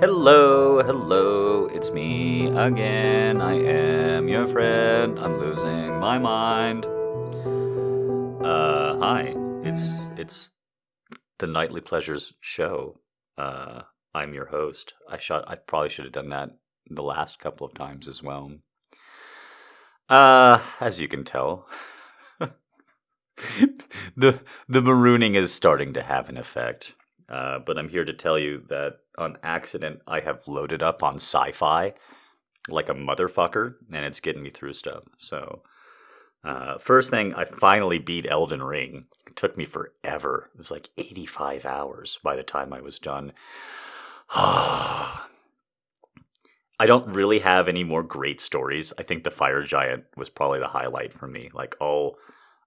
Hello, hello, it's me again. I am your friend. I'm losing my mind. Uh, hi. It's it's the Nightly Pleasures show. Uh, I'm your host. I shot. I probably should have done that the last couple of times as well. Uh, as you can tell, the the marooning is starting to have an effect. Uh, but I'm here to tell you that on accident I have loaded up on sci-fi like a motherfucker, and it's getting me through stuff. So, uh, first thing, I finally beat Elden Ring. It took me forever. It was like 85 hours by the time I was done. I don't really have any more great stories. I think the fire giant was probably the highlight for me. Like all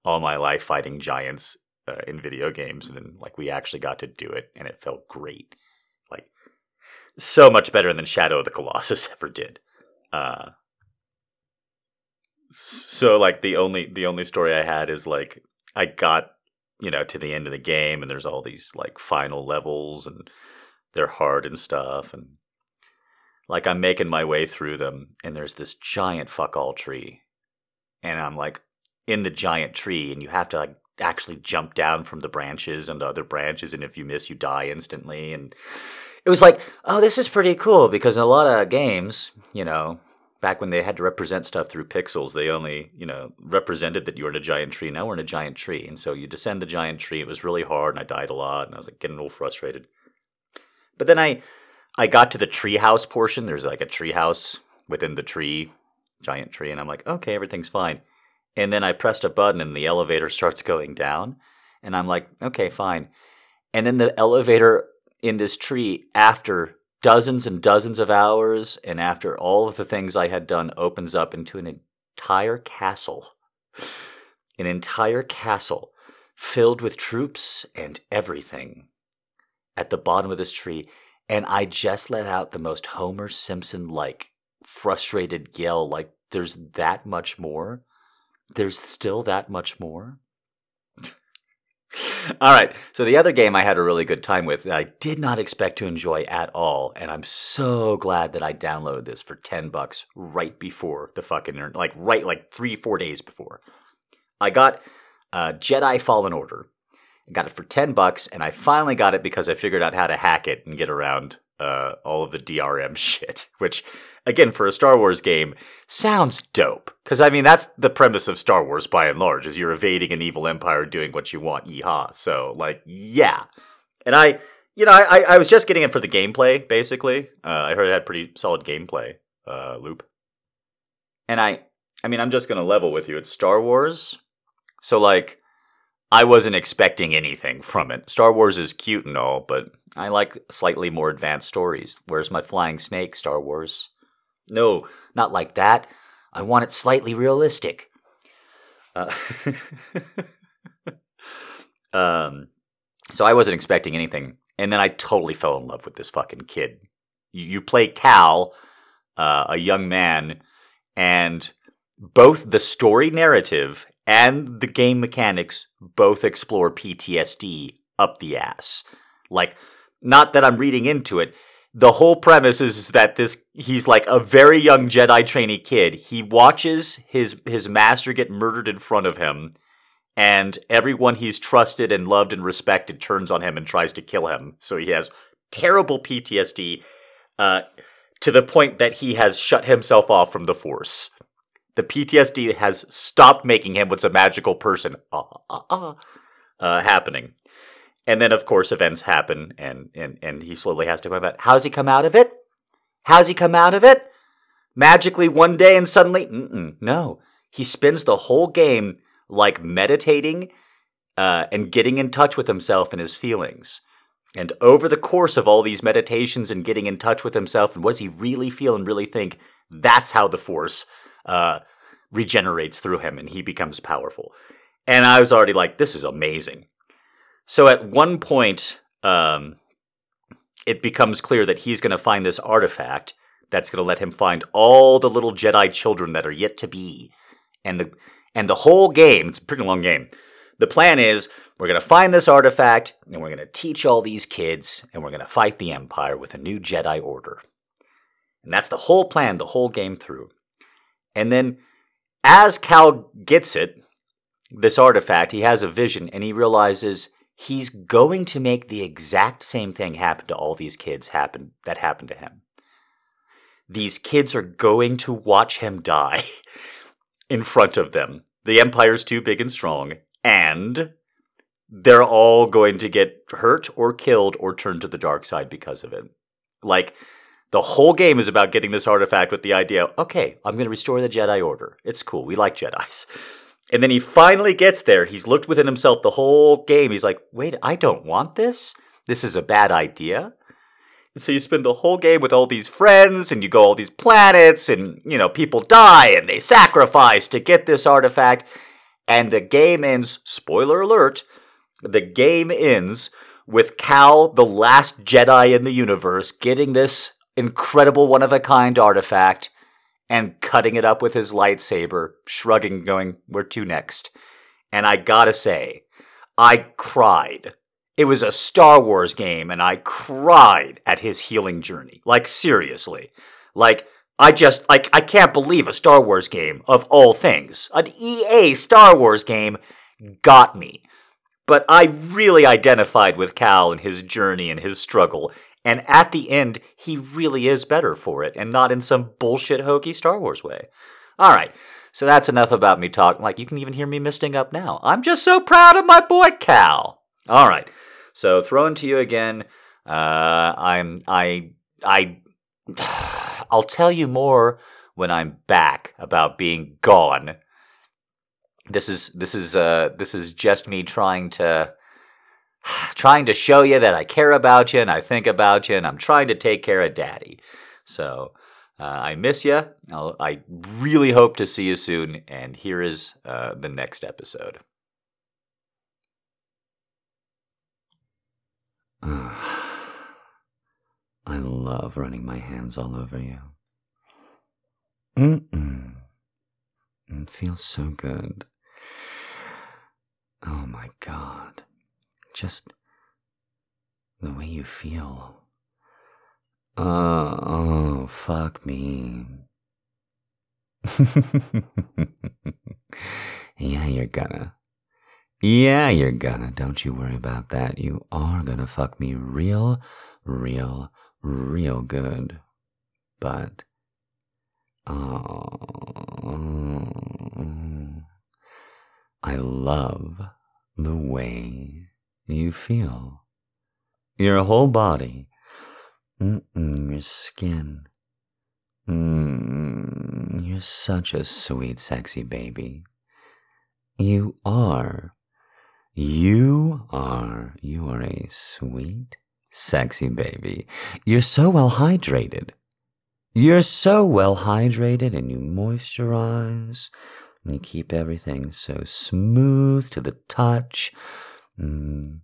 all my life fighting giants uh, in video games, and then like we actually got to do it, and it felt great. Like so much better than Shadow of the Colossus ever did. Uh, so like the only the only story I had is like I got you know to the end of the game, and there's all these like final levels, and they're hard and stuff, and like I'm making my way through them, and there's this giant fuck all tree, and I'm like in the giant tree, and you have to like actually jump down from the branches and the other branches, and if you miss, you die instantly. And it was like, oh, this is pretty cool because in a lot of games, you know, back when they had to represent stuff through pixels, they only, you know, represented that you were in a giant tree. Now we're in a giant tree, and so you descend the giant tree. It was really hard, and I died a lot, and I was like getting a little frustrated. But then I, I got to the treehouse portion. There's like a treehouse within the tree, giant tree, and I'm like, okay, everything's fine. And then I pressed a button and the elevator starts going down. And I'm like, okay, fine. And then the elevator in this tree, after dozens and dozens of hours and after all of the things I had done, opens up into an entire castle. An entire castle filled with troops and everything at the bottom of this tree. And I just let out the most Homer Simpson like frustrated yell, like, there's that much more there's still that much more. all right. So the other game I had a really good time with I did not expect to enjoy at all, and I'm so glad that I downloaded this for ten bucks right before the fucking like right like three four days before. I got uh, Jedi Fallen Order. I got it for ten bucks, and I finally got it because I figured out how to hack it and get around uh, all of the DRM shit, which again for a Star Wars game sounds dope. Because I mean that's the premise of Star Wars by and large is you're evading an evil empire doing what you want. Yeehaw! So like yeah, and I you know I I was just getting it for the gameplay basically. Uh, I heard it had pretty solid gameplay uh, loop, and I I mean I'm just gonna level with you. It's Star Wars, so like. I wasn't expecting anything from it. Star Wars is cute and all, but I like slightly more advanced stories. Where's my flying snake, Star Wars? No, not like that. I want it slightly realistic. Uh, um, so I wasn't expecting anything, and then I totally fell in love with this fucking kid. You, play Cal, uh, a young man, and both the story narrative and the game mechanics both explore PTSD up the ass. Like, not that I'm reading into it the whole premise is that this he's like a very young Jedi trainee kid. He watches his his master get murdered in front of him, and everyone he's trusted and loved and respected turns on him and tries to kill him. So he has terrible PTSD uh, to the point that he has shut himself off from the Force. The PTSD has stopped making him what's a magical person uh, uh, uh, happening. And then, of course, events happen, and, and, and he slowly has to come out. How's he come out of it? How's he come out of it? Magically one day and suddenly, no. He spends the whole game like meditating uh, and getting in touch with himself and his feelings. And over the course of all these meditations and getting in touch with himself and what does he really feel and really think, that's how the Force uh, regenerates through him and he becomes powerful. And I was already like, this is amazing. So at one point, um, it becomes clear that he's going to find this artifact that's going to let him find all the little Jedi children that are yet to be, and the and the whole game. It's a pretty long game. The plan is We're going to find this artifact, and we're going to teach all these kids, and we're going to fight the Empire with a new Jedi Order. And that's the whole plan, the whole game through. And then, as Cal gets it, this artifact, he has a vision, and he realizes he's going to make the exact same thing happen to all these kids happen that happened to him. These kids are going to watch him die in front of them. The Empire's too big and strong, and they're all going to get hurt or killed or turned to the dark side because of it. Like, the whole game is about getting this artifact with the idea, okay, I'm going to restore the Jedi Order. It's cool. We like Jedi's. And then he finally gets there. He's looked within himself the whole game. He's like, wait, I don't want this. This is a bad idea. And so you spend the whole game with all these friends and you go all these planets and, you know, people die and they sacrifice to get this artifact. And the game ends, spoiler alert, the game ends with Cal, the last Jedi in the universe, getting this incredible one of a kind artifact and cutting it up with his lightsaber, shrugging, going, Where to next? And I gotta say, I cried. It was a Star Wars game, and I cried at his healing journey. Like, seriously. Like, I just, like, I can't believe a Star Wars game, of all things. An EA Star Wars game got me. But I really identified with Cal and his journey and his struggle, and at the end, he really is better for it and not in some bullshit hokey Star Wars way. All right. So that's enough about me talking. Like, you can even hear me misting up now. I'm just so proud of my boy Cal. All right. So, thrown to you again. Uh, I'm, I, I, I'll tell you more when I'm back about being gone. This is, this is, uh, this is just me trying to, trying to show you that I care about you and I think about you and I'm trying to take care of daddy. So uh, I miss you. I really hope to see you soon. And here is uh, the next episode. I love running my hands all over you. Mm-mm. It feels so good. Oh my god just the way you feel. Uh, oh, fuck me. yeah, you're gonna. Yeah, you're gonna. Don't you worry about that. You are gonna fuck me real, real, real good. But, oh, I love the way you feel. Your whole body. Mm-mm, your skin. Mm, you're such a sweet, sexy baby. You are. You are. You are a sweet, sexy baby. You're so well hydrated. You're so well hydrated and you moisturize and you keep everything so smooth to the touch. Mm.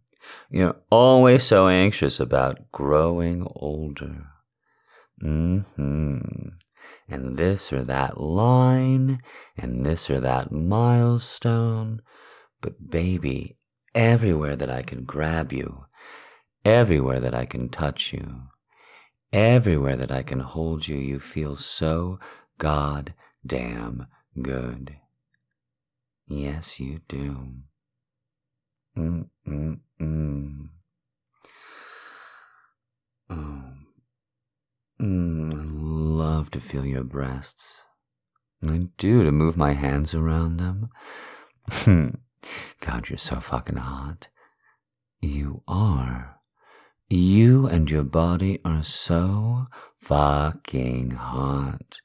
You're always so anxious about growing older. Mm-hmm. And this or that line, and this or that milestone. But baby, everywhere that I can grab you, everywhere that I can touch you, everywhere that I can hold you, you feel so goddamn good. Yes, you do. Mm, mm, mm. Oh. Mm, I love to feel your breasts. I do to move my hands around them. God, you're so fucking hot. You are. You and your body are so fucking hot.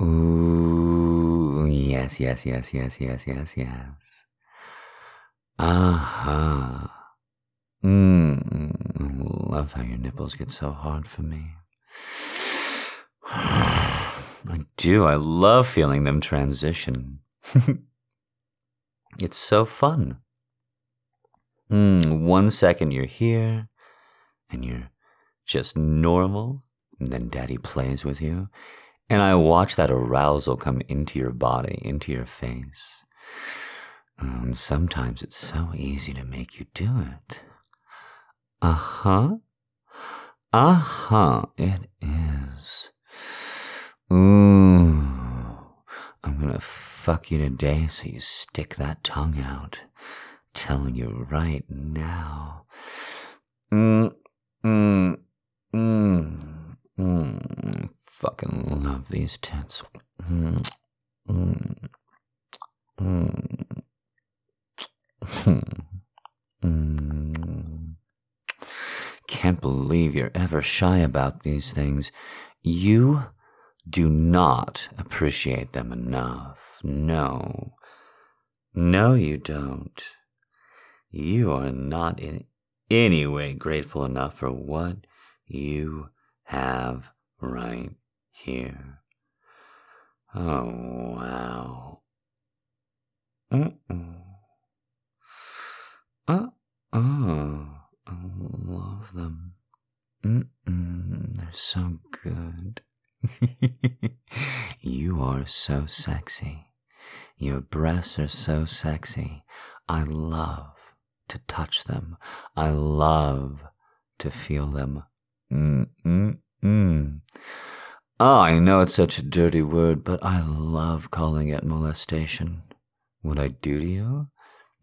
Ooh, yes, yes, yes, yes, yes, yes, yes. Aha. Uh-huh. Mm, love how your nipples get so hard for me. I do. I love feeling them transition. it's so fun. Mm, one second you're here and you're just normal, and then daddy plays with you, and I watch that arousal come into your body, into your face. And sometimes it's so easy to make you do it. Uh huh. Uh huh. It is. Ooh. I'm gonna fuck you today so you stick that tongue out. Telling you right now. Mm, mm, mm, mm. Fucking love these tits. Mm, mm, mm. Mm. Can't believe you're ever shy about these things. You do not appreciate them enough. No. No, you don't. You are not in any way grateful enough for what you have right here. Oh, wow. Mm-mm. Uh-uh. I them. Mm-mm. They're so good. you are so sexy. Your breasts are so sexy. I love to touch them. I love to feel them. Mm-mm-mm. Oh, I know it's such a dirty word, but I love calling it molestation. What I do to you,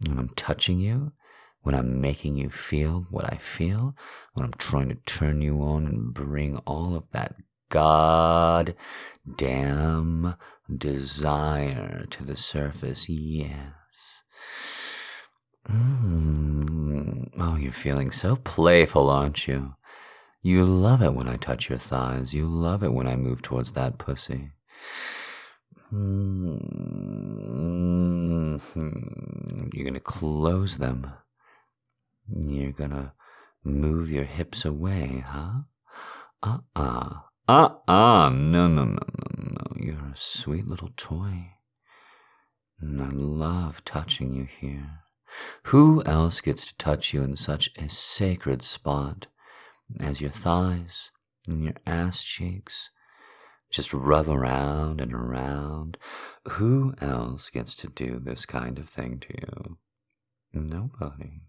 when I'm touching you, when I'm making you feel what I feel, when I'm trying to turn you on and bring all of that god damn desire to the surface. Yes. Mm. Oh, you're feeling so playful, aren't you? You love it when I touch your thighs. You love it when I move towards that pussy. Mm-hmm. You're going to close them. You're to move your hips away, huh? Uh uh uh uh. No, no, no, no, no. You're a sweet little toy. And I love touching you here. Who else gets to touch you in such a sacred spot as your thighs and your ass cheeks? Just rub around and around. Who else gets to do this kind of thing to you? Nobody.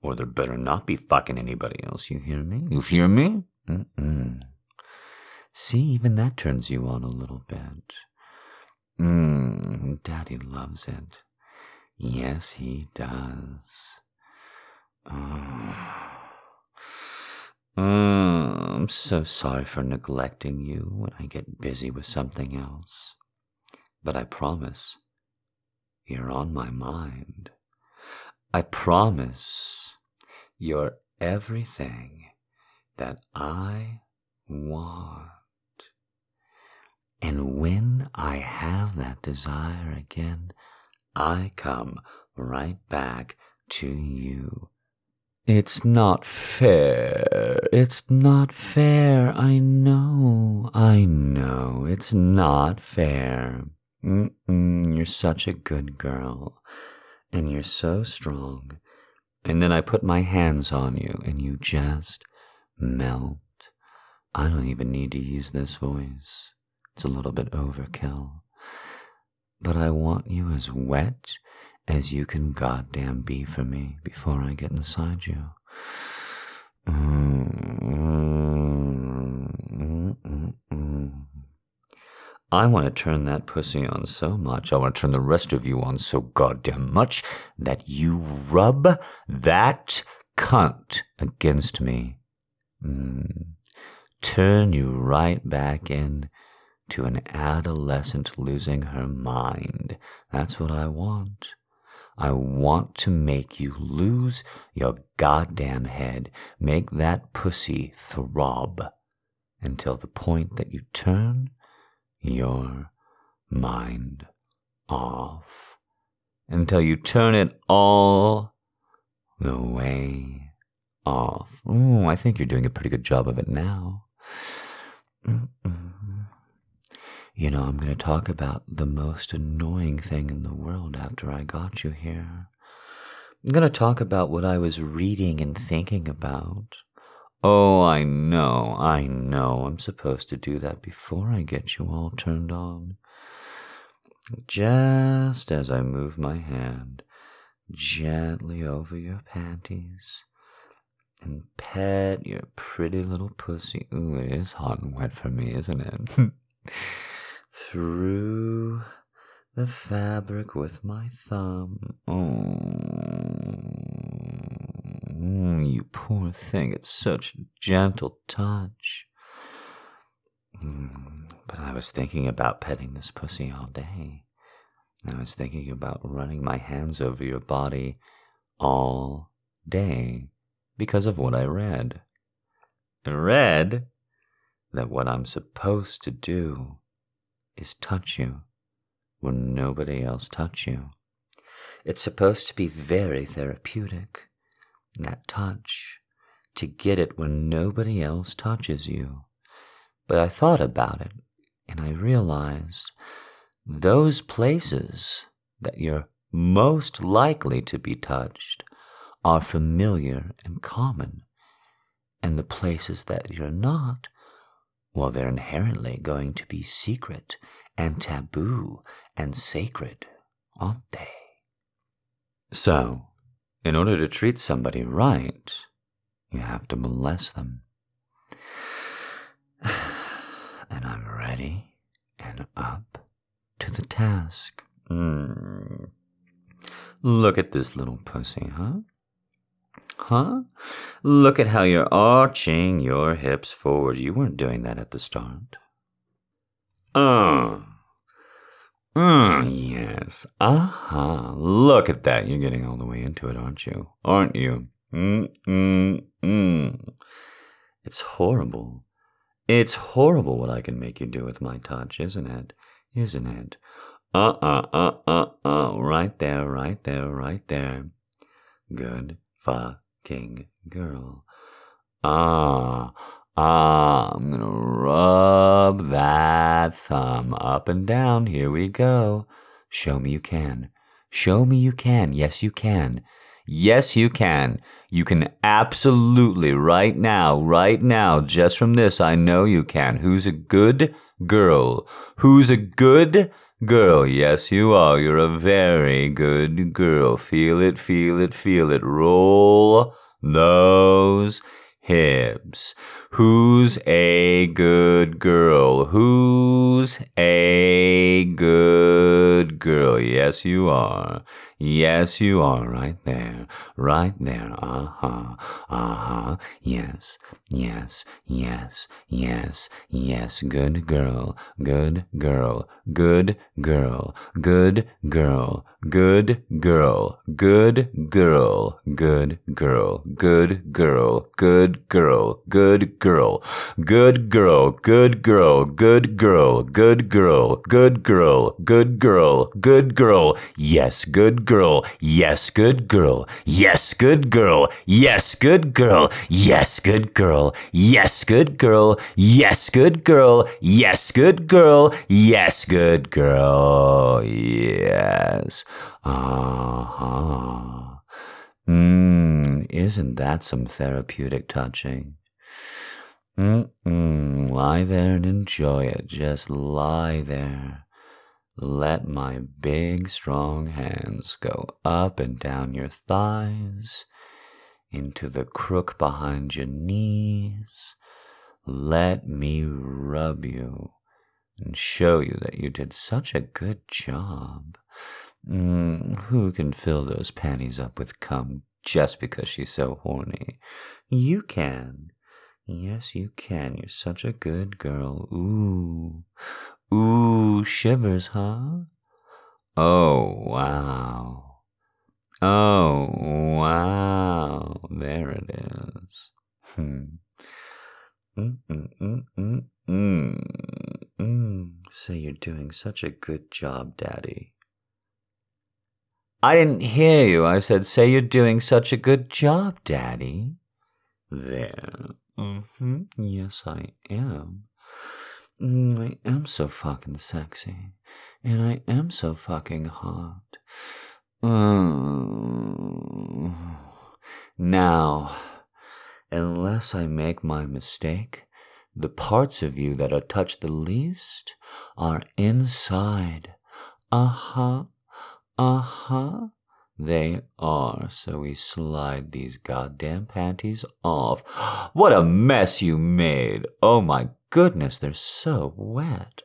Or there better not be fucking anybody else. You hear me? You hear me? Mm-mm. See, even that turns you on a little bit. Mmm, Daddy loves it. Yes, he does. Oh, I'm so sorry for neglecting you when I get busy with something else. But I promise you're on my mind. I promise you're everything that I want. And when I have that desire again, I come right back to you. It's not fair. It's not fair. I know. I know. It's not fair. Mm-mm, you're such a good girl. And you're so strong. And then I put my hands on you and you just melt. I don't even need to use this voice. It's a little bit overkill. But I want you as wet as you can goddamn be for me before I get inside you. I want to turn that pussy on so much. I want to turn the rest of you on so goddamn much that you rub that cunt against me. Mm. Turn you right back in to an adolescent losing her mind. That's what I want. I want to make you lose your goddamn head, make that pussy throb until the point that you turn your mind off. Until you turn it all the way off. Ooh, I think you're doing a pretty good job of it now. You know, I'm going to talk about the most annoying thing in the world after I got you here. I'm going to talk about what I was reading and thinking about. Oh, I know, I know. I'm supposed to do that before I get you all turned on. Just as I move my hand gently over your panties and pet your pretty little pussy. Ooh, it is hot and wet for me, isn't it? Through the fabric with my thumb. Oh, you poor thing. It's such a gentle touch. Mm, but I was thinking about petting this pussy all day. I was thinking about running my hands over your body all day because of what I read. I read that what I'm supposed to do is touch you when nobody else touch you. It's supposed to be very therapeutic, that touch, to get it when nobody else touches you. But I thought about it and I realized those places that you're most likely to be touched are familiar and common, and the places that you're not, well, they're inherently going to be secret and taboo and sacred, aren't they? So, in order to treat somebody right, you have to molest them. And I'm ready and up to the task. Mm. Look at this little pussy, huh? Huh? Look at how you're arching your hips forward. You weren't doing that at the start. Uh. Mm, yes. Uh-huh. Look at that. You're getting all the way into it, aren't you? Aren't you? Mm-mm-mm. It's horrible. It's horrible what I can make you do with my touch, isn't it? Isn't it? Uh-uh, uh-uh-uh. Right there, right there, right there. Good fucking girl. Ah, ah, I'm gonna rub that thumb up and down. Here we go. Show me you can. Show me you can. Yes, you can. Yes, you can. You can absolutely right now, right now, just from this, I know you can. Who's a good girl? Who's a good girl? Yes, you are. You're a very good girl. Feel it, feel it, feel it. Roll those hips. Who's a good girl? Who's a good girl? Yes, you are. Yes, you are right there. Right there. Uh-huh. Uh-huh. Yes. Yes. Yes. Yes. Yes. Good girl. Good girl. Good girl. Good girl. Good girl. Good girl. Good girl. Good girl. Good. Good girl. Good girl. Good girl. Good girl. Good girl. Good girl. Good girl. Good girl. Good girl. Yes, good girl. Yes, good girl. Yes, good girl. Yes, good girl. Yes, good girl. Yes, good girl. Yes, good girl. Yes, good girl. Yes, good girl. Yes. Uh-huh. Isn't that some therapeutic touching? Mm-mm, lie there and enjoy it. Just lie there. Let my big, strong hands go up and down your thighs, into the crook behind your knees. Let me rub you and show you that you did such a good job. Mm, who can fill those panties up with cum just because she's so horny? You can. Yes, you can. You're such a good girl. Ooh. Ooh, shivers, huh? Oh, wow. Oh, wow. There it is. Hmm. Mm, mm, mm, mm, mm, mm. So you're doing such a good job, Daddy. I didn't hear you. I said, say you're doing such a good job, Daddy. There. Mm-hmm. Yes, I am. Mm, I am so fucking sexy. And I am so fucking hot. Mm. Now, unless I make my mistake, the parts of you that are touched the least are inside Uh huh. Uh huh. They are, so we slide these goddamn panties off. What a mess you made! Oh my goodness, they're so wet.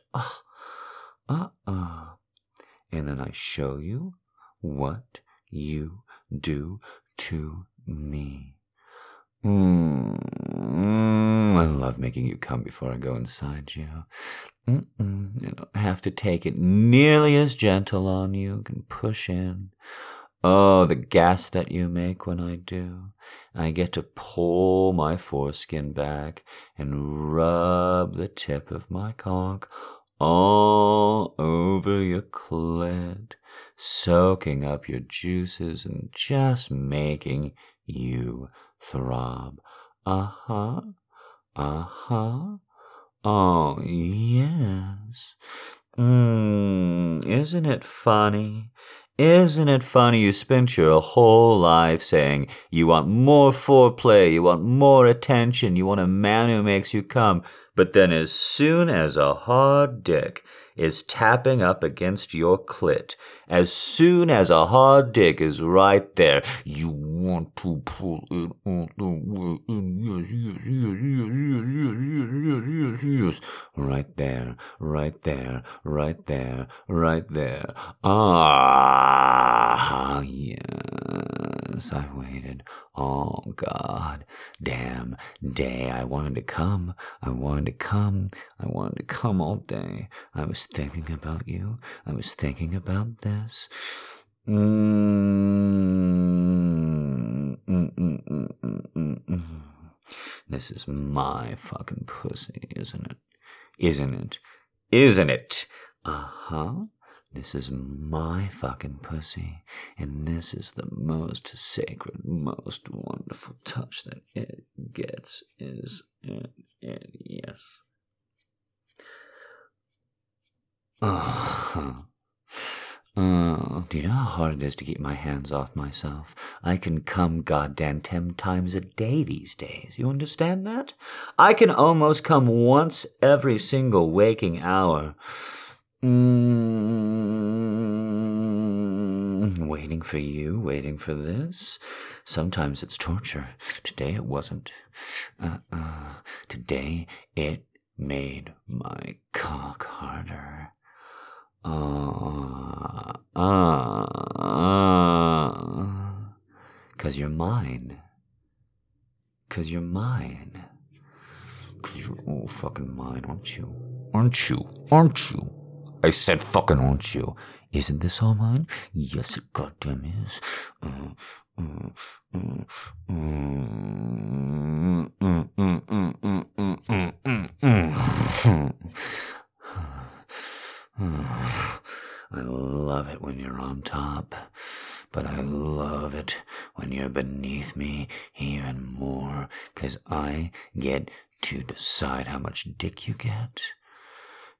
Uh uh. And then I show you what you do to me. Mm, I love making you come before I go inside you. Mm-mm, you don't have to take it nearly as gentle on you. you. Can push in. Oh, the gas that you make when I do. I get to pull my foreskin back and rub the tip of my cock all over your clit, soaking up your juices and just making you throb. Uh huh. Uh huh. Oh, yes. Mmm, isn't it funny? Isn't it funny you spent your whole life saying you want more foreplay, you want more attention, you want a man who makes you come, but then as soon as a hard dick is tapping up against your clit. As soon as a hard dick is right there, you want to pull it all the way in. Yes, yes, yes, yes, yes, yes, yes, yes, yes. Right there, right there, right there, right there. Ah, yes, I waited. Oh, God, damn day. I wanted to come. I wanted to come. I wanted to come all day. I was thinking about you. I was thinking about this. Mm, mm, mm, this is my fucking pussy, isn't it? Isn't it? Isn't it? Uh huh. This is my fucking pussy, and this is the most sacred, most wonderful touch that it gets. Is it yes. Uh, uh, do you know how hard it is to keep my hands off myself? I can come goddamn ten times a day these days. You understand that? I can almost come once every single waking hour. Mm, waiting for you, waiting for this. Sometimes it's torture. Today it wasn't. Uh, uh, today it made my cock harder. Uh, uh, uh, cause you're mine. Cause you're mine. Cause you're all fucking mine, aren't you? Aren't you? Aren't you? I said fucking aren't you? Isn't this all mine? Yes, it goddamn is. I love it when you're on top, but I love it when you're beneath me even more, cause I get to decide how much dick you get.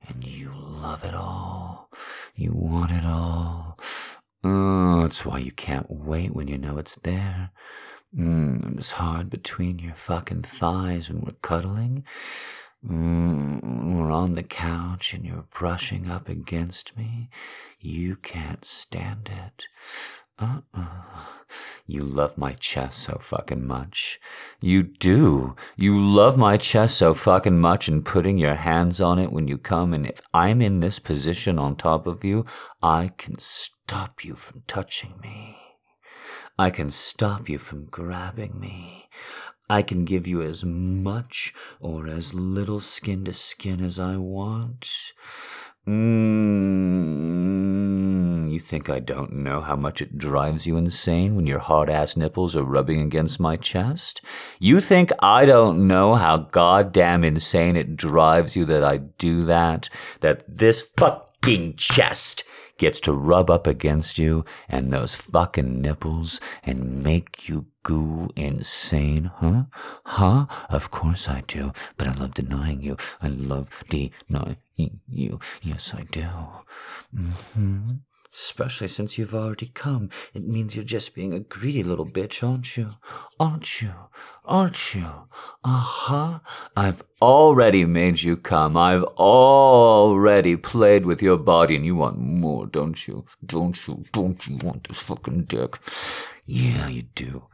And you love it all. You want it all. Oh, that's why you can't wait when you know it's there. Mm, it's hard between your fucking thighs when we're cuddling. Mm, we're on the couch and you're brushing up against me. You can't stand it. Uh-uh. You love my chest so fucking much. You do. You love my chest so fucking much and putting your hands on it when you come. And if I'm in this position on top of you, I can stop you from touching me. I can stop you from grabbing me. I can give you as much or as little skin to skin as I want. Mmm. You think I don't know how much it drives you insane when your hard ass nipples are rubbing against my chest? You think I don't know how goddamn insane it drives you that I do that? That this fucking chest gets to rub up against you and those fucking nipples and make you goo insane, huh? Huh? Of course I do, but I love denying you. I love denying you. Yes, I do. Mm-hmm. Especially since you've already come. It means you're just being a greedy little bitch, aren't you? Aren't you? Aren't you? Uh-huh. I've already made you come. I've already played with your body and you want more, don't you? Don't you? Don't you want this fucking dick? Yeah, you do.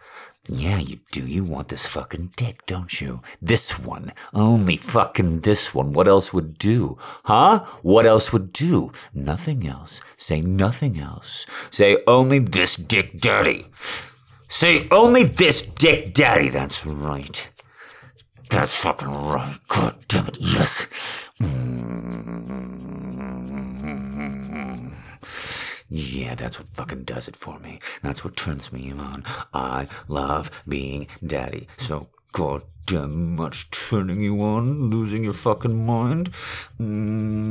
Yeah, you do. You want this fucking dick, don't you? This one. Only fucking this one. What else would do? Huh? What else would do? Nothing else. Say nothing else. Say only this dick daddy. Say only this dick daddy. That's right. That's fucking right. God damn it. Yes. Mm. Yeah, that's what fucking does it for me. That's what turns me on. I love being daddy. So goddamn much turning you on, losing your fucking mind. Mm.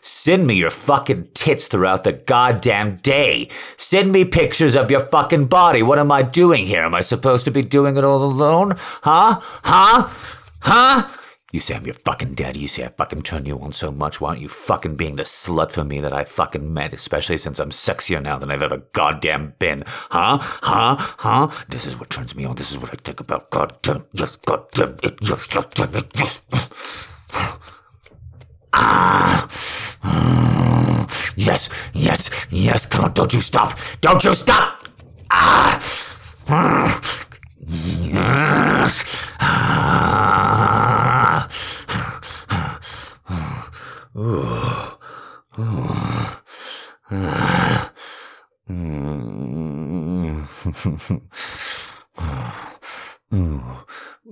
Send me your fucking tits throughout the goddamn day. Send me pictures of your fucking body. What am I doing here? Am I supposed to be doing it all alone? Huh? Huh? Huh? You say I'm your fucking daddy. You say I fucking turn you on so much. Why aren't you fucking being the slut for me that I fucking met? Especially since I'm sexier now than I've ever goddamn been. Huh? Huh? Huh? This is what turns me on. This is what I think about. Goddamn. Yes, goddamn it. Yes, goddamn it. Yes. Ah. Yes, yes, yes. Come on, don't you stop. Don't you stop. Ah. Yes. Ah. Ooh.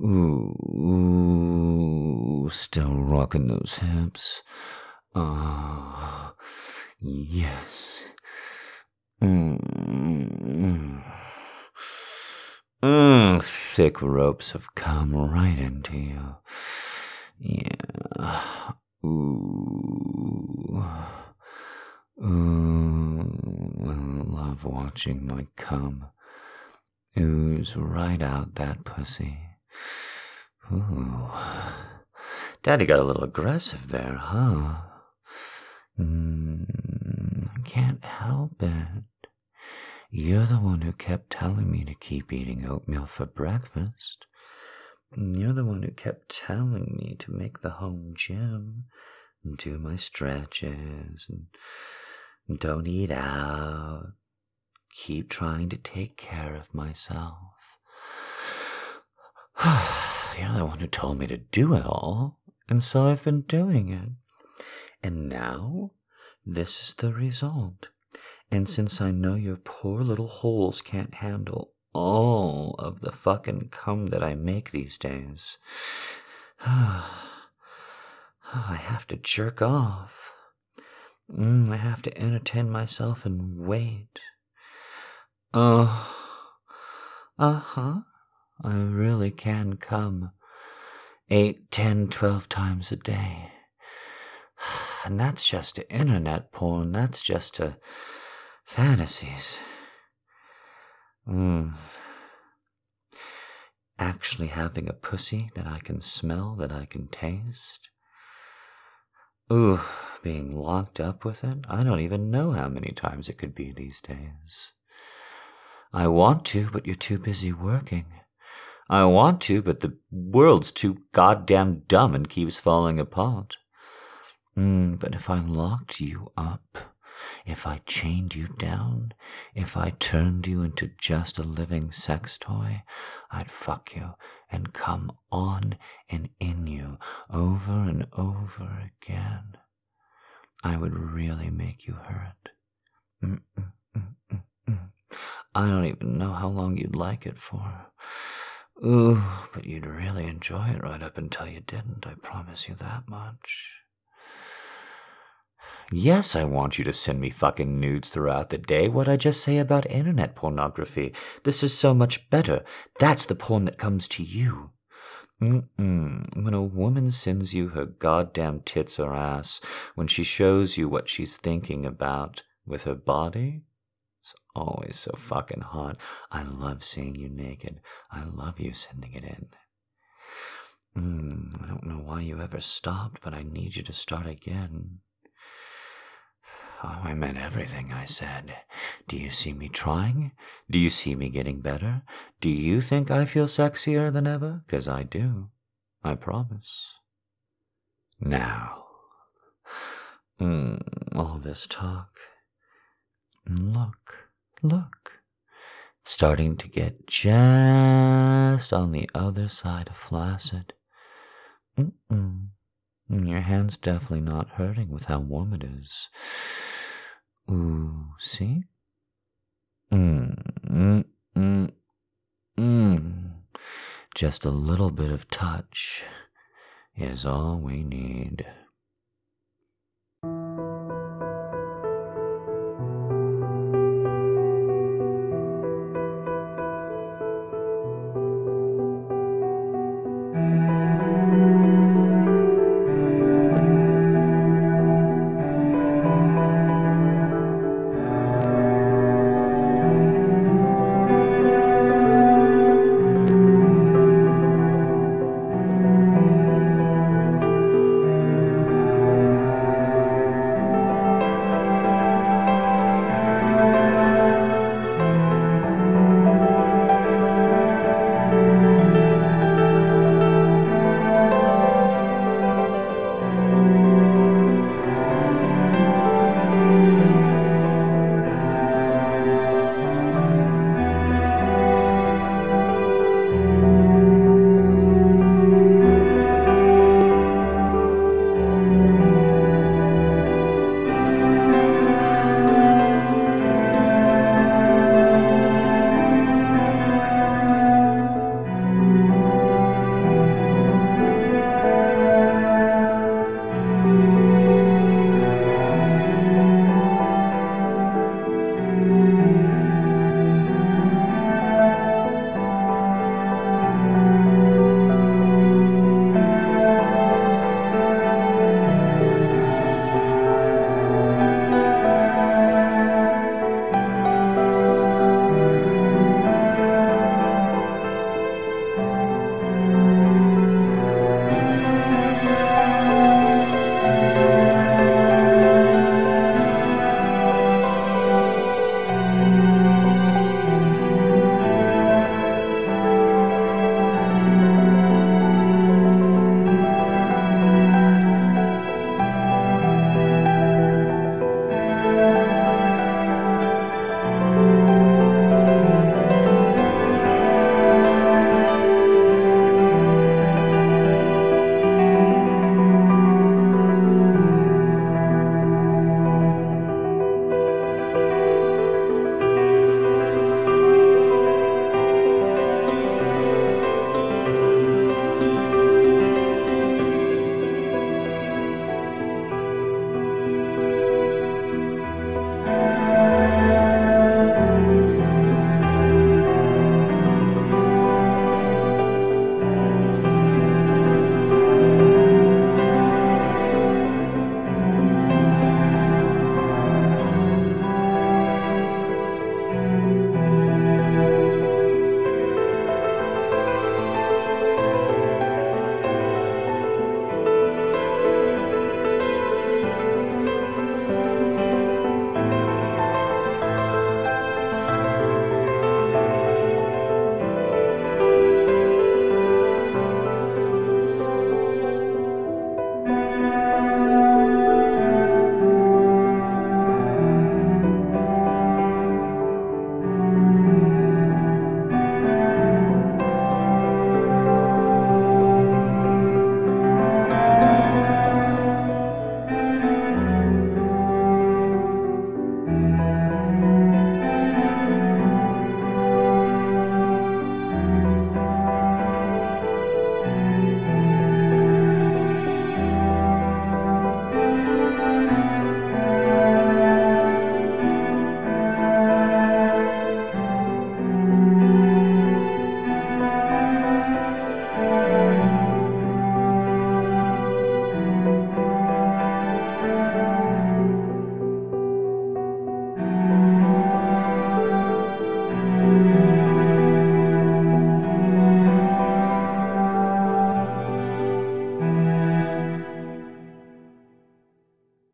Ooh. Still rocking those hips. Ah. yes. Mm. Mm, thick ropes have come right into you. Yeah. Ooh. Ooh. I love watching my cum ooze right out that pussy. Ooh. Daddy got a little aggressive there, huh? Mm, can't help it. You're the one who kept telling me to keep eating oatmeal for breakfast. You're the one who kept telling me to make the home gym and do my stretches and don't eat out. Keep trying to take care of myself. You're the one who told me to do it all, and so I've been doing it. And now, this is the result. And since I know your poor little holes can't handle all of the fucking cum that I make these days, I have to jerk off. Mm, I have to entertain myself and wait. Oh, uh huh. I really can come eight, ten, twelve times a day. And that's just internet porn. That's just to fantasies. Mm. Actually having a pussy that I can smell, that I can taste. Ooh, being locked up with it? I don't even know how many times it could be these days. I want to, but you're too busy working. I want to, but the world's too goddamn dumb and keeps falling apart. Mm, but if I locked you up, if I chained you down, if I turned you into just a living sex toy, I'd fuck you and come on and in you over and over again. I would really make you hurt. Mm-mm-mm-mm-mm. I don't even know how long you'd like it for. Ooh, but you'd really enjoy it right up until you didn't, I promise you that much. Yes, I want you to send me fucking nudes throughout the day. What I just say about internet pornography? This is so much better. That's the porn that comes to you. Mm-mm. When a woman sends you her goddamn tits or ass, when she shows you what she's thinking about with her body, it's always so fucking hot. I love seeing you naked. I love you sending it in. Mm, I don't know why you ever stopped, but I need you to start again. I meant everything I said. Do you see me trying? Do you see me getting better? Do you think I feel sexier than ever? Because I do. I promise. Now, mm, all this talk. Look, look. Starting to get just on the other side of flaccid. Mm-mm. Your hand's definitely not hurting with how warm it is. Ooh, see? Mm, mm, mm, mm. Just a little bit of touch is all we need.